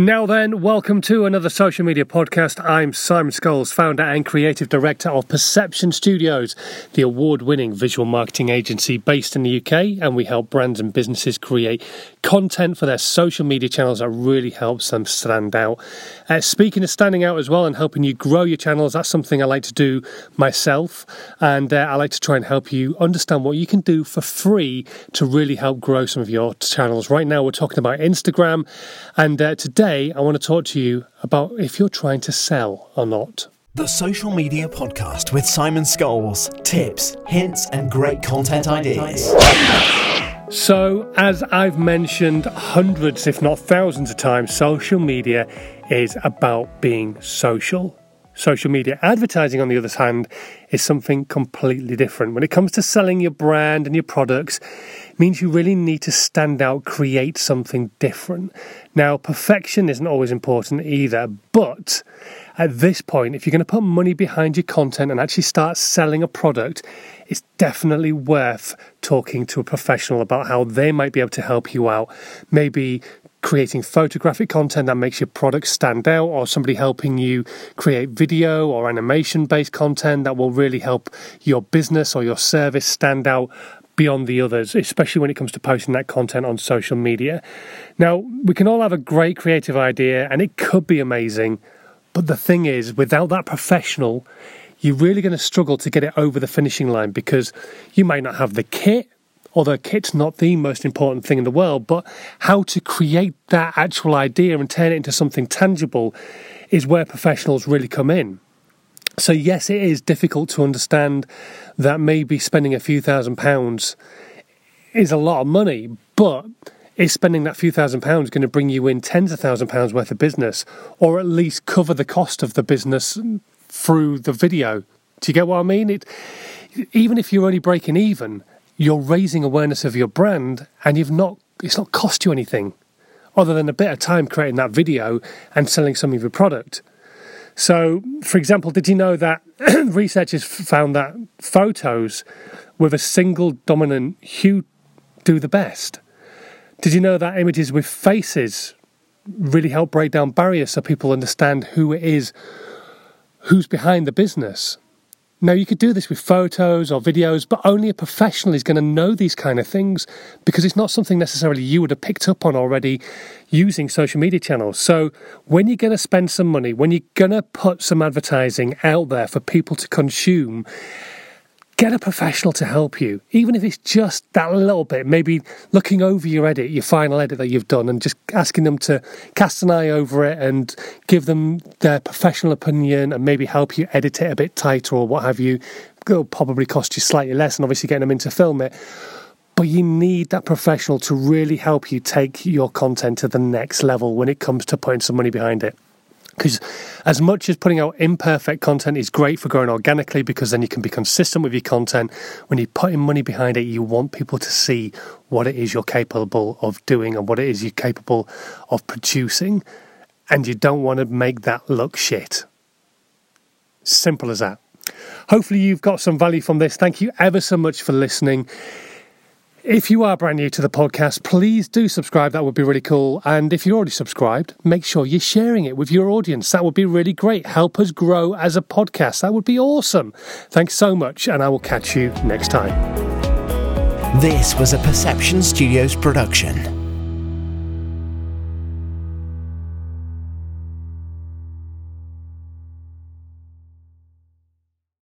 Now then, welcome to another social media podcast. I'm Simon Scholes, founder and creative director of Perception Studios, the award winning visual marketing agency based in the UK, and we help brands and businesses create content for their social media channels that really helps them stand out. Uh, speaking of standing out as well and helping you grow your channels, that's something I like to do myself, and uh, I like to try and help you understand what you can do for free to really help grow some of your channels. Right now, we're talking about Instagram, and uh, today Today, I want to talk to you about if you're trying to sell or not. The Social Media Podcast with Simon Scholes. Tips, hints, and great content ideas. So, as I've mentioned hundreds, if not thousands of times, social media is about being social. Social media advertising, on the other hand, is something completely different. When it comes to selling your brand and your products, means you really need to stand out, create something different. Now, perfection isn't always important either, but at this point, if you're going to put money behind your content and actually start selling a product, it's definitely worth talking to a professional about how they might be able to help you out. Maybe creating photographic content that makes your product stand out, or somebody helping you create video or animation based content that will really help your business or your service stand out beyond the others, especially when it comes to posting that content on social media. Now, we can all have a great creative idea and it could be amazing, but the thing is, without that professional, you're really going to struggle to get it over the finishing line because you might not have the kit although kit's not the most important thing in the world, but how to create that actual idea and turn it into something tangible is where professionals really come in. So, yes, it is difficult to understand that maybe spending a few thousand pounds is a lot of money, but is spending that few thousand pounds going to bring you in tens of thousand pounds worth of business, or at least cover the cost of the business through the video? Do you get what I mean? It, even if you're only breaking even, you're raising awareness of your brand and you've not it's not cost you anything other than a bit of time creating that video and selling some of your product. So, for example, did you know that researchers found that photos with a single dominant hue do the best? Did you know that images with faces really help break down barriers so people understand who it is, who's behind the business? Now, you could do this with photos or videos, but only a professional is going to know these kind of things because it's not something necessarily you would have picked up on already using social media channels. So, when you're going to spend some money, when you're going to put some advertising out there for people to consume, get a professional to help you, even if it's just that little bit, maybe looking over your edit, your final edit that you've done, and just asking them to cast an eye over it and give them their professional opinion and maybe help you edit it a bit tighter or what have you. It'll probably cost you slightly less, and obviously getting them in to film it. But you need that professional to really help you take your content to the next level when it comes to putting some money behind it. Because as much as putting out imperfect content is great for growing organically, because then you can be consistent with your content, when you're putting money behind it, you want people to see what it is you're capable of doing and what it is you're capable of producing. And you don't want to make that look shit. Simple as that. Hopefully, you've got some value from this. Thank you ever so much for listening. If you are brand new to the podcast, please do subscribe. That would be really cool. And if you're already subscribed, make sure you're sharing it with your audience. That would be really great. Help us grow as a podcast. That would be awesome. Thanks so much, and I will catch you next time. This was a Perception Studios production.